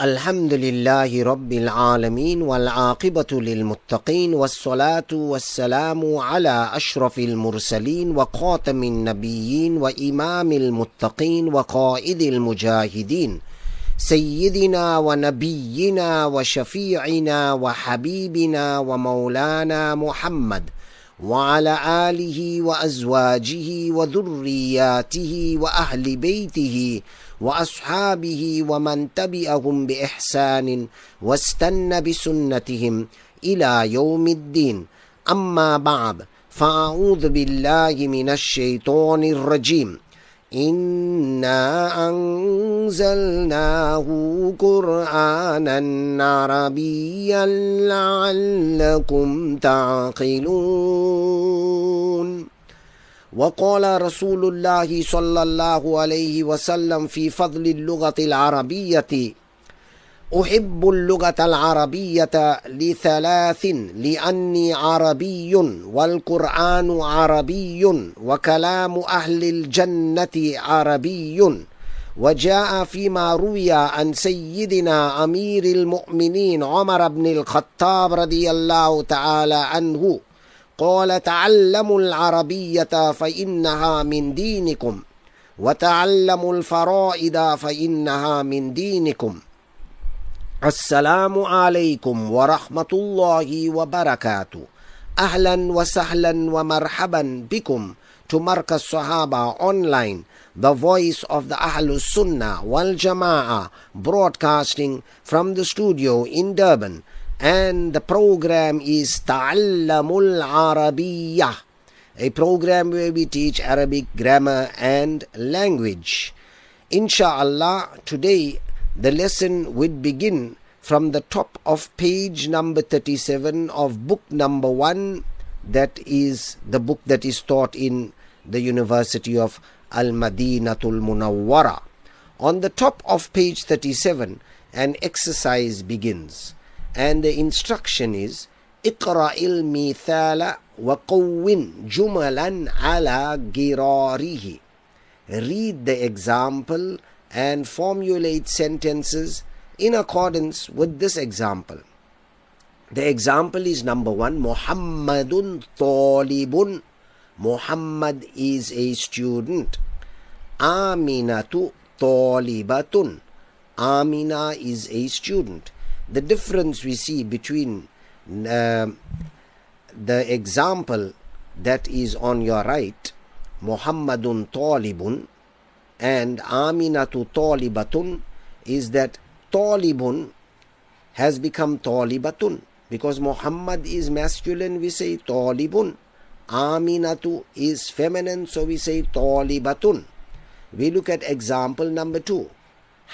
الحمد لله رب العالمين والعاقبة للمتقين والصلاة والسلام على أشرف المرسلين وخاتم النبيين وإمام المتقين وقائد المجاهدين. سيدنا ونبينا وشفيعنا وحبيبنا ومولانا محمد. وعلى آله وأزواجه وذرياته وأهل بيته وأصحابه ومن تبعهم بإحسان واستنى بسنتهم إلى يوم الدين. أما بعد فأعوذ بالله من الشيطان الرجيم. انا انزلناه قرانا عربيا لعلكم تعقلون وقال رسول الله صلى الله عليه وسلم في فضل اللغة العربية أحب اللغة العربية لثلاث لأني عربي والقرآن عربي وكلام أهل الجنة عربي. وجاء فيما روي عن سيدنا أمير المؤمنين عمر بن الخطاب رضي الله تعالى عنه قال تعلموا العربية فإنها من دينكم وتعلموا الفرائد فإنها من دينكم. السلام عليكم ورحمة الله وبركاته أهلا وسهلا ومرحبا بكم to Marcus Sahaba online, the voice of the Ahlus Sunnah wal Jama'ah, broadcasting from the studio in Durban. and the program is Ta'allamul Arabiyyah, a program where we teach Arabic grammar and language. Insha'Allah, today the lesson would begin from the top of page number 37 of book number 1 that is the book that is taught in the University of Al-Madinatul Munawwara. On the top of page 37 an exercise begins and the instruction is اقرأ المثال وقوّن جملا على جراره read the example and formulate sentences in accordance with this example. The example is number one Muhammadun talibun. Muhammad is a student. Aminatu talibatun. Amina is a student. The difference we see between uh, the example that is on your right, Muhammadun Talibun, and Aminatu Talibatun, is that Talibun has become Talibatun. Because Muhammad is masculine, we say Talibun. Aminatu is feminine, so we say Talibatun. We look at example number two.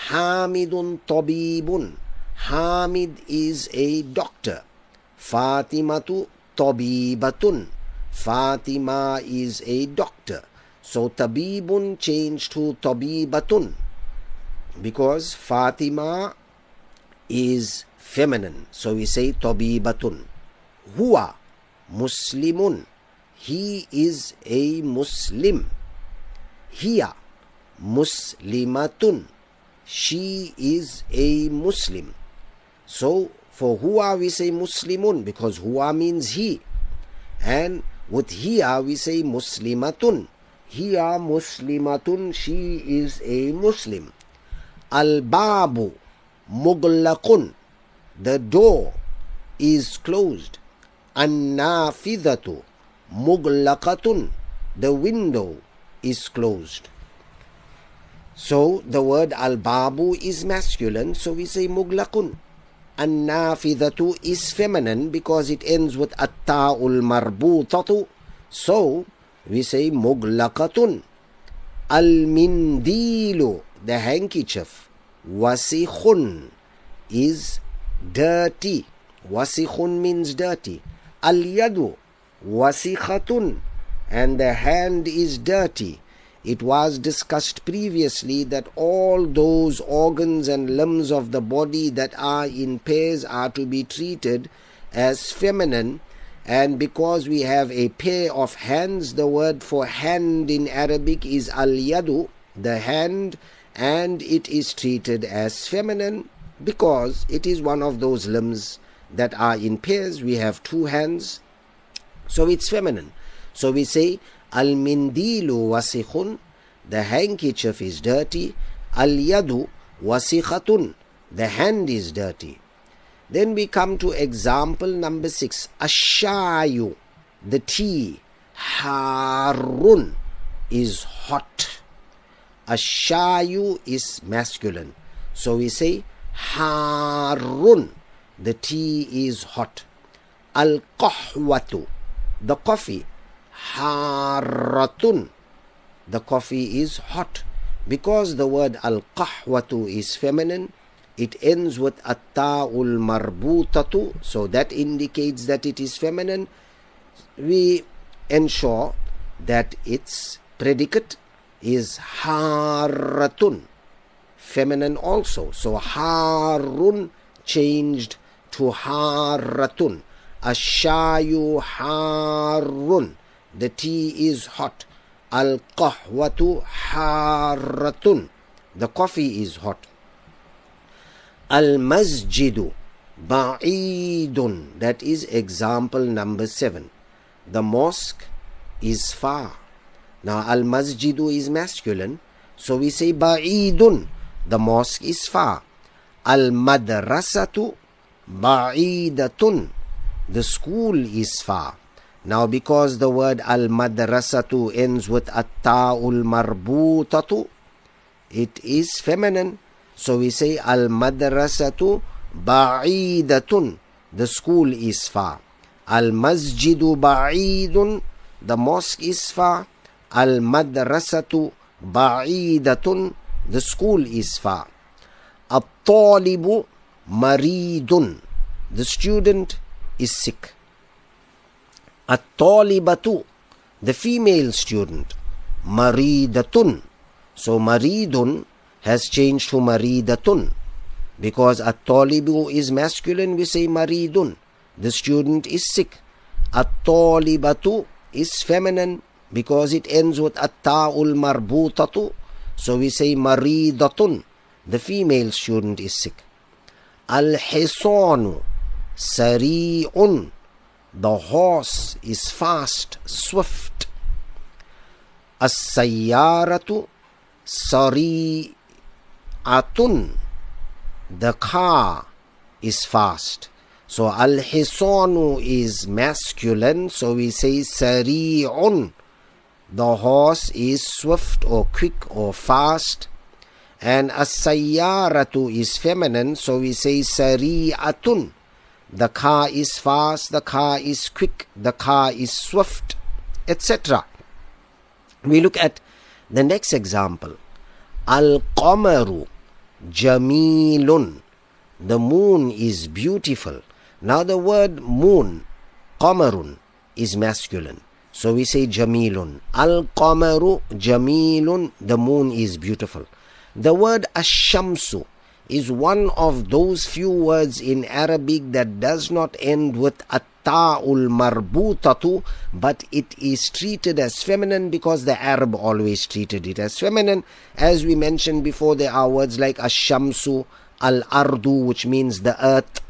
Hamidun Tabibun. Hamid is a doctor. Fatimatu tabibatun. Fatima is a doctor. So tabibun changed to tabibatun because Fatima is feminine. So we say tabibatun. Huwa muslimun. He is a Muslim. Hiya muslimatun. She is a Muslim. So for huwa we say Muslimun because huwa means he. And with hiya we say Muslimatun. Hiya Muslimatun, she is a Muslim. Al-babu muglaqun. The door is closed. An-nafidatu muglaqatun. The window is closed. So the word al-babu is masculine, so we say muglaqun. An-nafidatu is feminine because it ends with at-ta'ul marbutatu. So we say muglaqatun. Al-mindilu, the handkerchief. Wasikhun is dirty. Wasikhun means dirty. Al-yadu wasikhatun and the hand is dirty. It was discussed previously that all those organs and limbs of the body that are in pairs are to be treated as feminine and because we have a pair of hands the word for hand in Arabic is al yadu the hand and it is treated as feminine because it is one of those limbs that are in pairs. We have two hands, so it's feminine. So we say al mindilu wasikhun, the handkerchief is dirty. Al yadu wasikhatun, the hand is dirty. Then we come to example number six. Ashayu, the tea. Harun is hot. Ashayu is masculine. So we say Harun, the tea is hot. Al qahwatu, the coffee. Haratun, the coffee is hot. Because the word al qahwatu is feminine, it ends with atta'ul marbutatu, so that indicates that it is feminine. We ensure that its predicate is haratun, feminine also. So harun changed to haratun. Ashayu harun. The tea is hot. Al qahwatu haratun. The coffee is hot. Al masjidu ba'idun. That is example number seven. The mosque is far. Now al masjidu is masculine, so we say ba'idun. The mosque is far. Al madrasatu ba'idatun. The school is far. Now because the word al madrasatu ends with at-ta'ul marbutatu, it is feminine. So we say al madrasatu ba'idatun. The school is far. Al masjidu ba'idun. The mosque is far. Al madrasatu ba'idatun. The school is far. At talibu maridun. The student is sick. Talibatu. The female student. Maridatun. So maridun has changed to maridatun. Because at talibu is masculine, we say maridun. The student is sick. At talibatu is feminine because it ends with at-ta'ul marbutatu. So we say maridatun. The female student is sick. Al-hisanu sari'un. The horse is fast, swift. As-sayyaratu sari'atun. The car is fast. So al-hisanu is masculine, so we say sari'un. The horse is swift or quick or fast. And as-sayyaratu is feminine, so we say sari'atun. The car is fast, the car is quick, the car is swift, etc. We look at the next example. Al-qamaru jamilun. The moon is beautiful. Now the word moon, qamarun, is masculine. So we say jamilun. Al-qamaru jamilun. The moon is beautiful. The word ashamsu is one of those few words in Arabic that does not end with atta'ul marbutatu, but it is treated as feminine because the Arab always treated it as feminine. As we mentioned before, there are words like ashamsu, al ardu, which means the earth,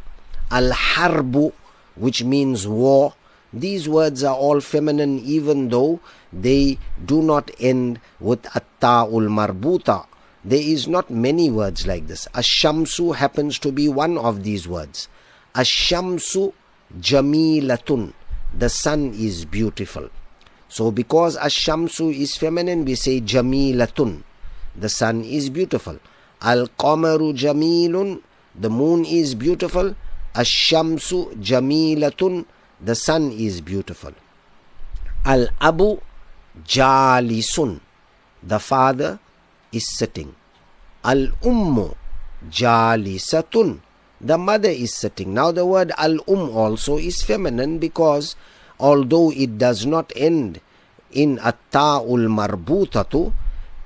al harbu, which means war. These words are all feminine, even though they do not end with atta'ul marbuta there is not many words like this. Ashamsu happens to be one of these words. Ashamsu jamilatun. The sun is beautiful. So because Ashamsu is feminine, we say jamilatun. The sun is beautiful. Al qamaru jamilun. The moon is beautiful. Ashamsu jamilatun. The sun is beautiful. Al abu jalisun. The father is sitting. Al ummu jalisatun. The mother is sitting. Now the word al um also is feminine because although it does not end in atta'ul marbutatu,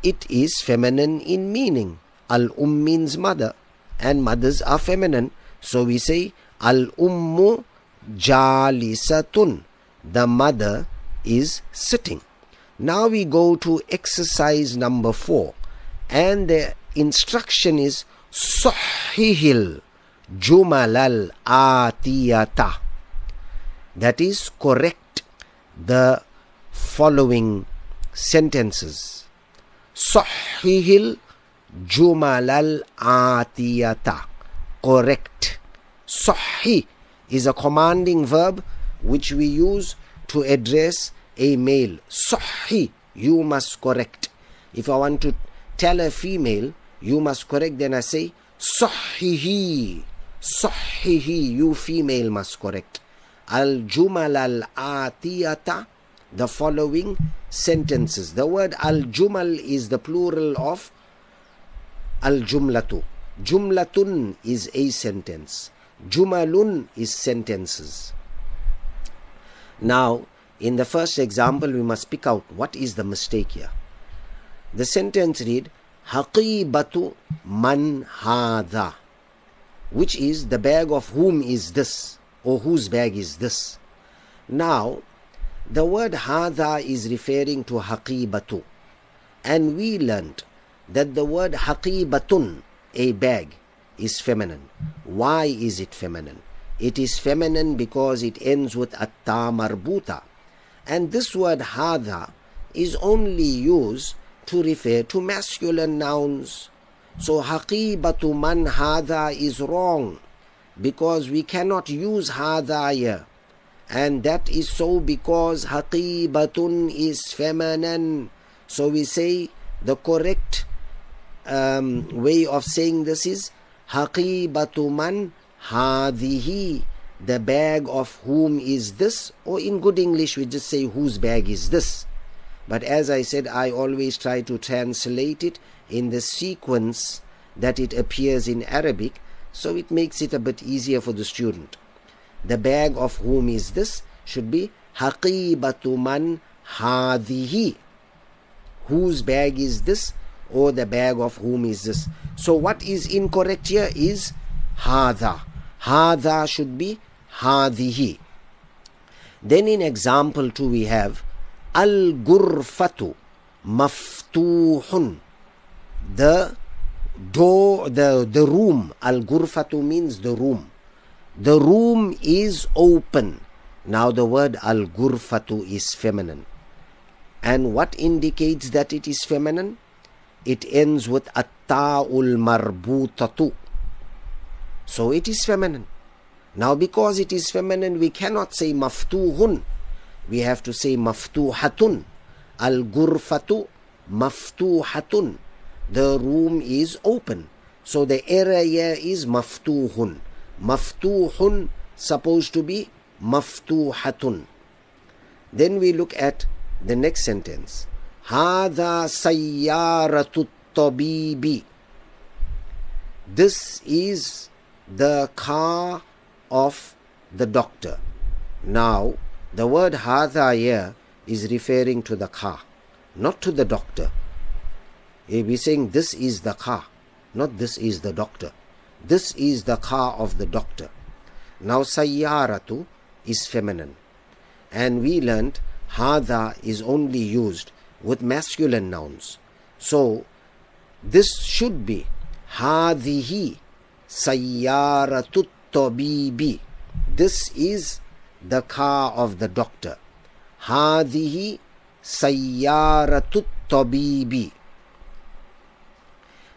it is feminine in meaning. Al um means mother and mothers are feminine. So we say al ummu jalisatun. The mother is sitting. Now we go to exercise number four and the instruction is Sahihil Jumal Atiyata. That is correct the following sentences. Sahihil Jumal Atiyata. Correct. Sahih is a commanding verb which we use to address a male. Sahih, you must correct. If I want to tell a female, you must correct, then I say Sahihi. Sahihi, you female must correct. Al Jumal al Atiyata, the following sentences. The word Al Jumal is the plural of Al Jumlatu. Jumlatun is a sentence. Jumalun is sentences. Now, in the first example, we must pick out what is the mistake here. The sentence read, Haqibatu man hadha, which is the bag of whom is this, or whose bag is this. Now, the word hadha is referring to haqibatu, and we learnt that the word haqibatun, a bag, is feminine. Why is it feminine? It is feminine because it ends with atta marbuta. And this word hadha is only used to refer to masculine nouns. So haqibatu man hadha is wrong because we cannot use hadha here. And that is so because haqibatun is feminine. So we say the correct um, way of saying this is haqibatu man hadihi the bag of whom is this or in good english we just say whose bag is this but as i said i always try to translate it in the sequence that it appears in arabic so it makes it a bit easier for the student. The bag of whom is this should be haqibatu man hadihi. Whose bag is this or the bag of whom is this? So what is incorrect here is hadha. Hadha should be hadihi. Then in example 2 we have al gurfatu maftuhun the door the the room al gurfatu means the room the room is open now the word al gurfatu is feminine and what indicates that it is feminine it ends with at-ta'ul marbutatu. So it is feminine. Now because it is feminine, we cannot say maftuhun we have to say maftuhatun. Al gurfatu maftuhatun. The room is open. So the error here is maftuhun. Maftuhun supposed to be maftuhatun. Then we look at the next sentence. Hada sayyaratu tabibi. This is the car of the doctor. Now, the word hadha here is referring to the car, not to the doctor. He'll be saying this is the car, not this is the doctor. This is the car of the doctor. Now sayyaratu is feminine. And we learned hadha is only used with masculine nouns. So this should be hadhihi sayyaratu tabibi. This is the car of the doctor. Hadihi Sayyaratut Tabibi.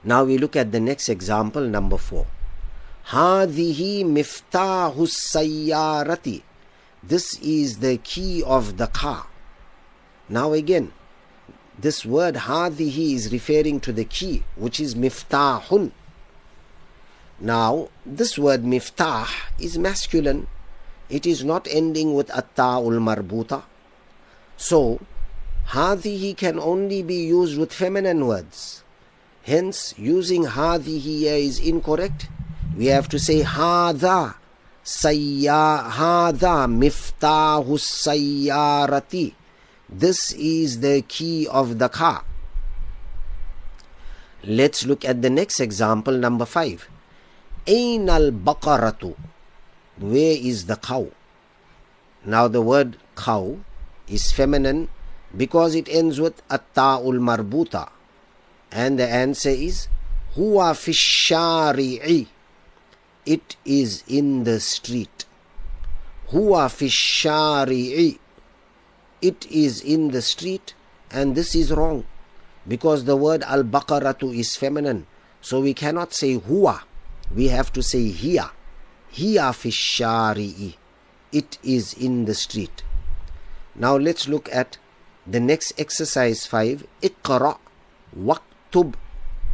Now we look at the next example, number four. Hadihi miftah Sayyarati. This is the key of the car. Now again, this word hadihi is referring to the key, which is miftahun. Now, this word miftah is masculine it is not ending with atta'ul marbuta. So, hadihi can only be used with feminine words. Hence, using here is incorrect. We have to say hadha sayya hadha miftahu sayyarati. This is the key of the car. Let's look at the next example, number five. Ain al baqaratu. Where is the cow? Now the word cow is feminine because it ends with atta'ul marbuta. And the answer is Huwa fi shari'i. It is in the street. Huwa fi shari'i. It is in the street. And this is wrong. Because the word al-baqaratu is feminine. So we cannot say huwa. We have to say hiya. Hiya fi shari'i. It is in the street. Now let's look at the next exercise 5. Iqra waktub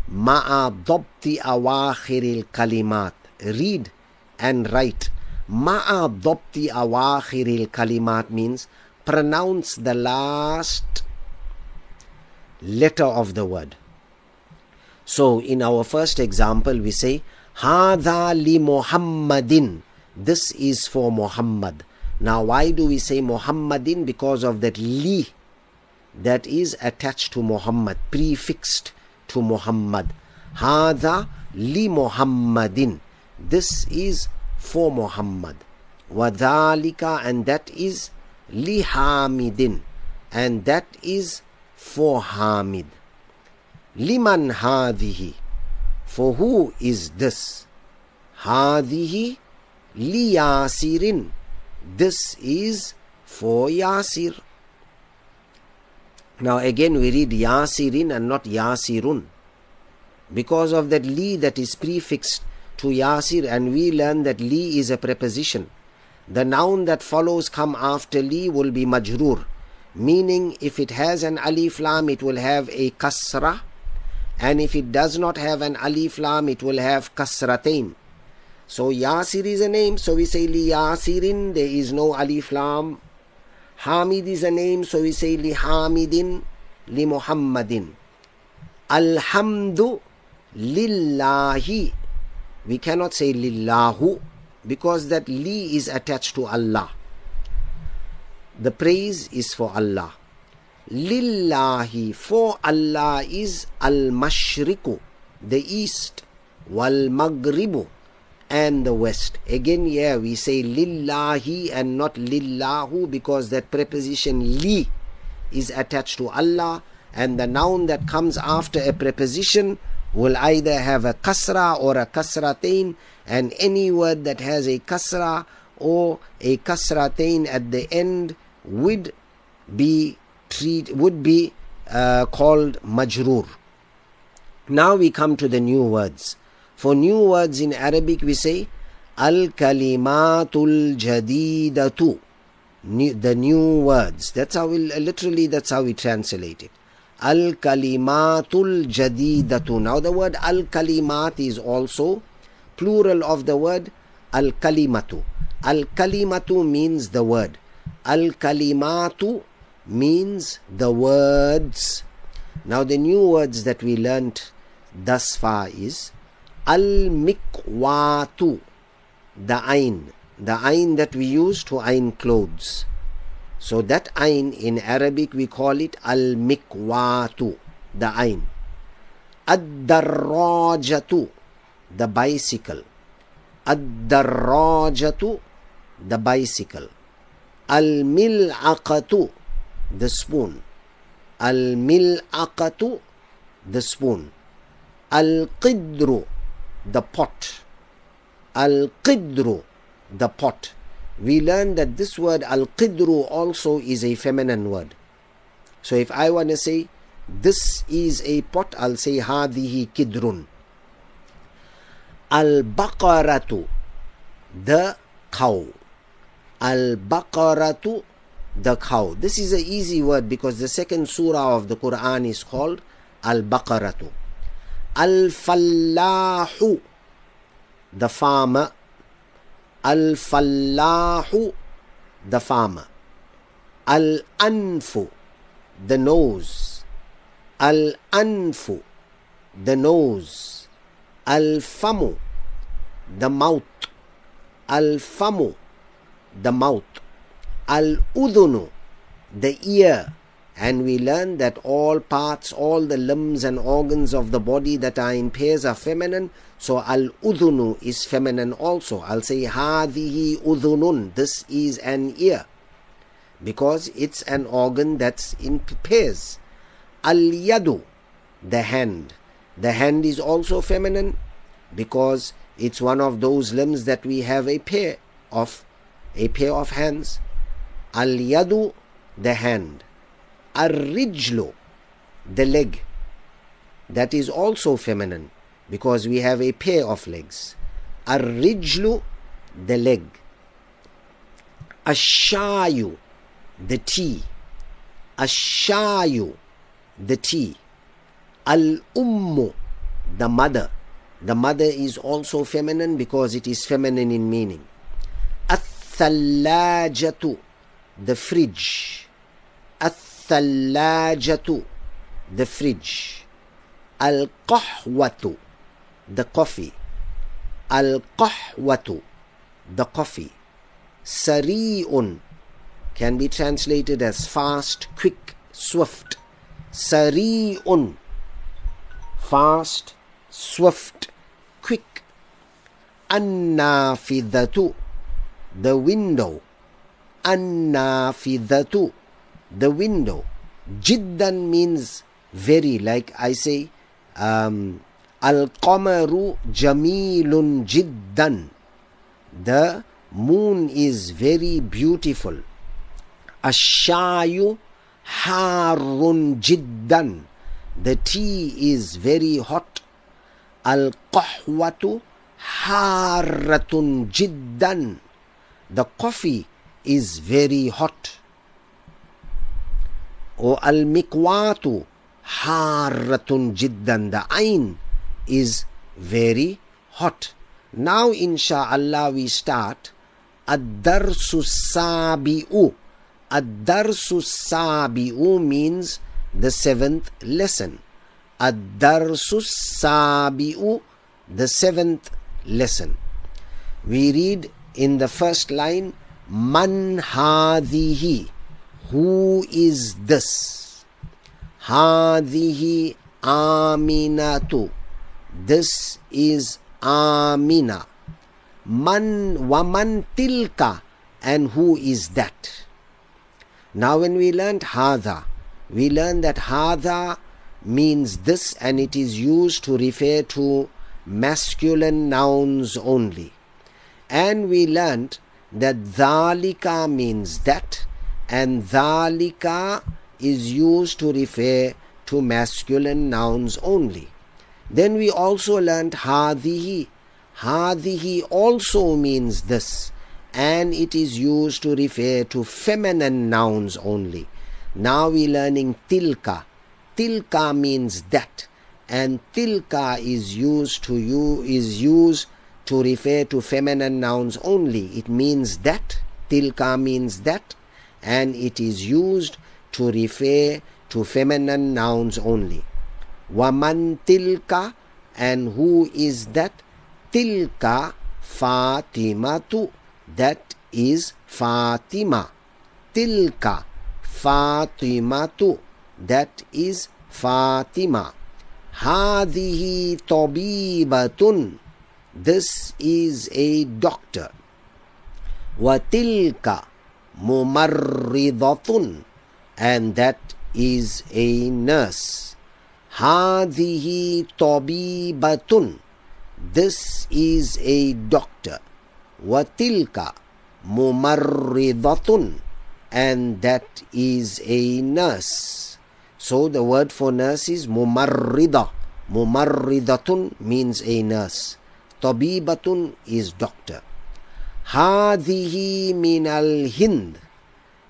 ma'a dabti awakhiril kalimat. Read and write. Ma'a dabti awakhiril kalimat means pronounce the last letter of the word. So in our first example we say Hadha li Muhammadin. This is for Muhammad. Now why do we say Muhammadin? Because of that li that is attached to Muhammad, prefixed to Muhammad. Hadha li Muhammadin. This is for Muhammad. Wadhalika and that is li Hamidin. And that is for Hamid. Liman hadhihi. For who is this? Hadhihi li Yasirin. This is for Yasir. Now again we read Yasirin and not Yasirun. Because of that li that is prefixed to Yasir and we learn that li is a preposition. The noun that follows come after li will be majrur. Meaning if it has an alif lam it will have a kasra and if it does not have an alif lam it will have kasratain. So Yasir is a name so we say li Yasirin there is no alif lam Hamid is a name, so we say li Hamidin, li Muhammadin. Alhamdu lillahi. We cannot say lillahu because that li is attached to Allah. The praise is for Allah. Lillahi, for Allah is al mashriku, the east, wal maghribu, and the west. Again, here we say lillahi and not lillahu because that preposition li is attached to Allah and the noun that comes after a preposition will either have a kasra or a kasratain and any word that has a kasra or a kasratain at the end would be treat would be uh, called majrur. Now we come to the new words. For new words in Arabic, we say Al Kalimatul Jadidatu. The new words. That's how we literally that's how we translate it. Al Kalimatul Jadidatu. Now the word Al Kalimat is also plural of the word Al Kalimatu. Al Kalimatu means the word. Al Kalimatu means the words. Now the new words that we learnt thus far is Al-mikwatu, the ain, the ain that we use to iron clothes. So that ain in Arabic we call it al-mikwatu, the ain. Ad-darrajatu, the bicycle. Ad-darrajatu, the bicycle. Al-mil'aqatu, the spoon. Al-mil'aqatu, the spoon. Al-qidru, the pot. Al Qidru, the pot. We learn that this word Al Qidru also is a feminine word. So if I want to say this is a pot, I'll say Hadihi Kidrun. Al Baqaratu, the cow. Al Baqaratu, the cow. This is an easy word because the second surah of the Quran is called Al Baqaratu. Al-Fallahu, the farmer. Al-Fallahu, the farmer. Al-Anfu, the nose. Al-Anfu, the nose. Al-Famu, the mouth. Al-Famu, the mouth. Al-Udhunu, the ear and we learn that all parts, all the limbs and organs of the body that are in pairs are feminine. So al udhunu is feminine also. I'll say hadihi udhunun. This is an ear because it's an organ that's in pairs. Al yadu, the hand. The hand is also feminine because it's one of those limbs that we have a pair of a pair of hands. Al yadu, the hand. Ar rijlu, the leg. That is also feminine because we have a pair of legs. Ar rijlu, the leg. Ashayu, the tea. Ashayu, the tea. Al ummu, the mother. The mother is also feminine because it is feminine in meaning. Athallajatu, the fridge. Athallajatu, the fridge. Qahwatu, the coffee. Qahwatu, the coffee. Sari'un can be translated as fast, quick, swift. Sari'un, fast, swift, quick. Annafidatu, the window. Annafidatu, the window. Jiddan means very, like I say, Al-Qamaru Jamilun Jiddan. The moon is very beautiful. Ashayu harun jiddan. The tea is very hot. Al qahwatu haratun jiddan. The coffee is very hot. Or al mikwatu harratun jiddan. The is very hot. Now, insha'Allah, we start Ad-darsu sabi'u. Ad-darsu sabi'u means the seventh lesson. Ad-darsu sabi'u, the seventh lesson. We read in the first line, Man hadihi. Who is this? Hadihi aminatu. This is Amina. Man waman tilka and who is that? Now when we learned hadha, we learned that hadha means this and it is used to refer to masculine nouns only. And we learned that dhalika means that and dhalika is used to refer to masculine nouns only. Then we also learned hadihi Hadihi also means this, and it is used to refer to feminine nouns only. Now we are learning tilka. Tilka means that, and tilka is used to you is used to refer to feminine nouns only. It means that. Tilka means that, and it is used to refer to feminine nouns only. Waman tilka, and who is that? tilka Fatimatu. That is Fatima. Tilka Fatimatu. That is Fatima. Hadihi tabibatun. This is a doctor. Watilka mumarridatun. And that is a nurse. Hadihi tabibatun. This is a doctor. Watilka mumarridatun. And that is a nurse. So the word for nurse is mumarrida. Mumarridatun means a nurse. Tabibatun is doctor. Hadihi min al Hind.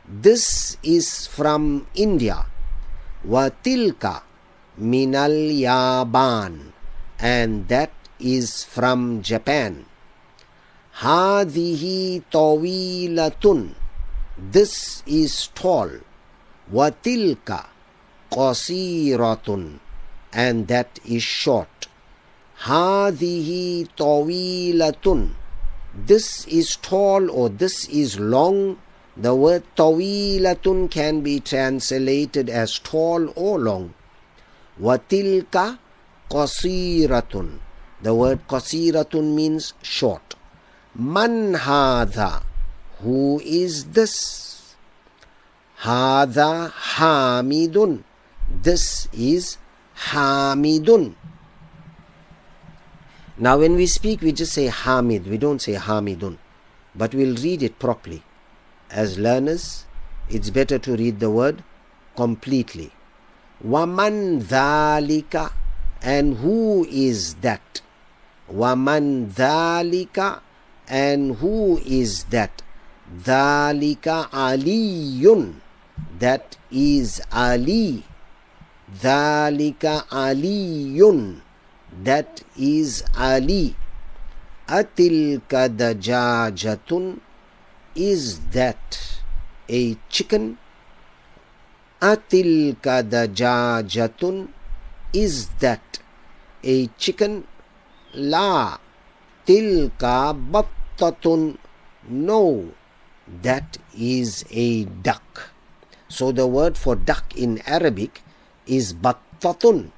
This is from India. Watilka min al Yaban. And that is from Japan. Hadihi tawilatun. This is tall. Watilka qasiratun. And that is short. Hadihi tawilatun. This is tall or this is long. The word tawilatun can be translated as tall or long. Watilka qasiratun. The word qasiratun means short. Man hadha? Who is this? Hadha hamidun. This is hamidun. Now, when we speak, we just say Hamid, we don't say Hamidun, but we'll read it properly. As learners, it's better to read the word completely. Waman dhalika, and who is that? Waman dhalika, and who is that? Dhalika aliyun, that is Ali. Dhalika aliyun, that is Ali. Atilka dajajatun, is that a chicken? Atilka dajajatun, is that a chicken? La, tilka battatun, no, that is a duck. So the word for duck in Arabic is battatun.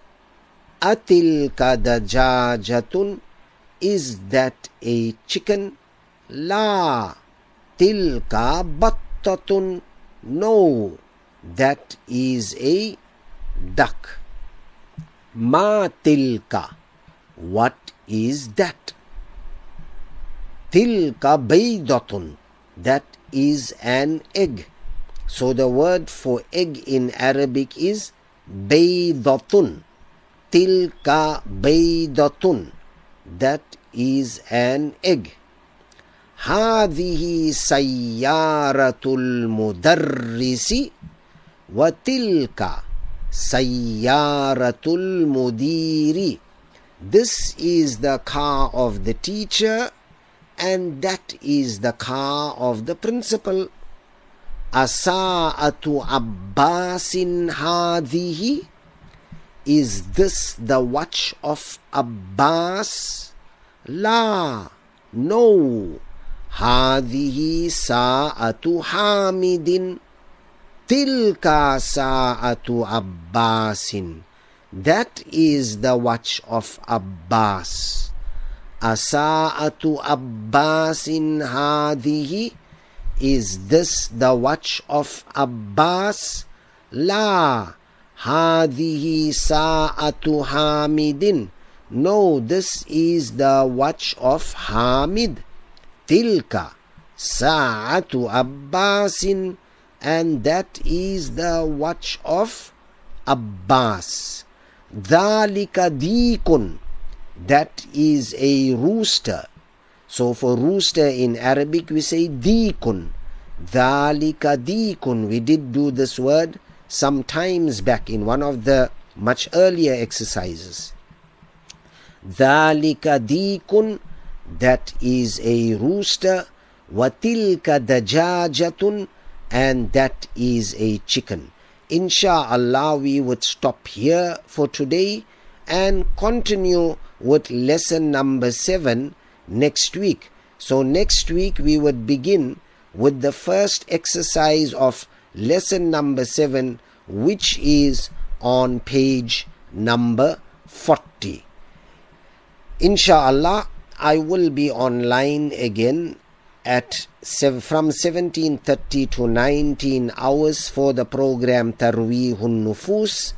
Atilka dajajatun, is that a chicken? La, tilka battatun, no, that is a duck. Ma tilka, what is that? Tilka baydatun, that is an egg. So the word for egg in Arabic is baydatun. Tilka baydatun, that is an egg. هذه سيارة المدرس وتلك سيارة المدير This is the car of the teacher and that is the car of the principal. Asa'atu Abbasin hadhihi Is this the watch of Abbas? La, no. هذه ساعة حامد تلك ساعة عباس That is the watch of Abbas. أساءة عباس هذه Is this the watch of Abbas? لا Hadihi sa'atu hamidin. No, this is the watch of Hamid. Tilka sa'atu Abbasin. And that is the watch of Abbas. Dhalika dikun. That is a rooster. So for rooster in Arabic we say dikun. Dhalika dikun. We did do this word some times back in one of the much earlier exercises. Dhalika dikun that is a rooster. watilka dajajatun and that is a chicken. insha'Allah we would stop here for today and continue with lesson number 7 next week. So next week we would begin with the first exercise of lesson number 7 which is on page number 40 inshallah i will be online again at from 17:30 to 19 hours for the program Tarweehun Nufus.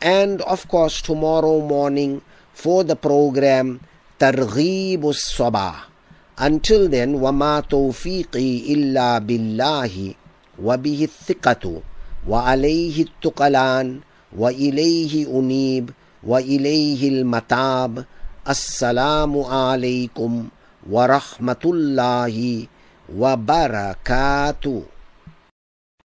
And of course tomorrow morning for the program Targhibus Sabah. Until then wama tawfiqi illa billahi. وبه الثقة وعليه التقلان وإليه أنيب وإليه المتاب. السلام عليكم ورحمة الله وبركاته.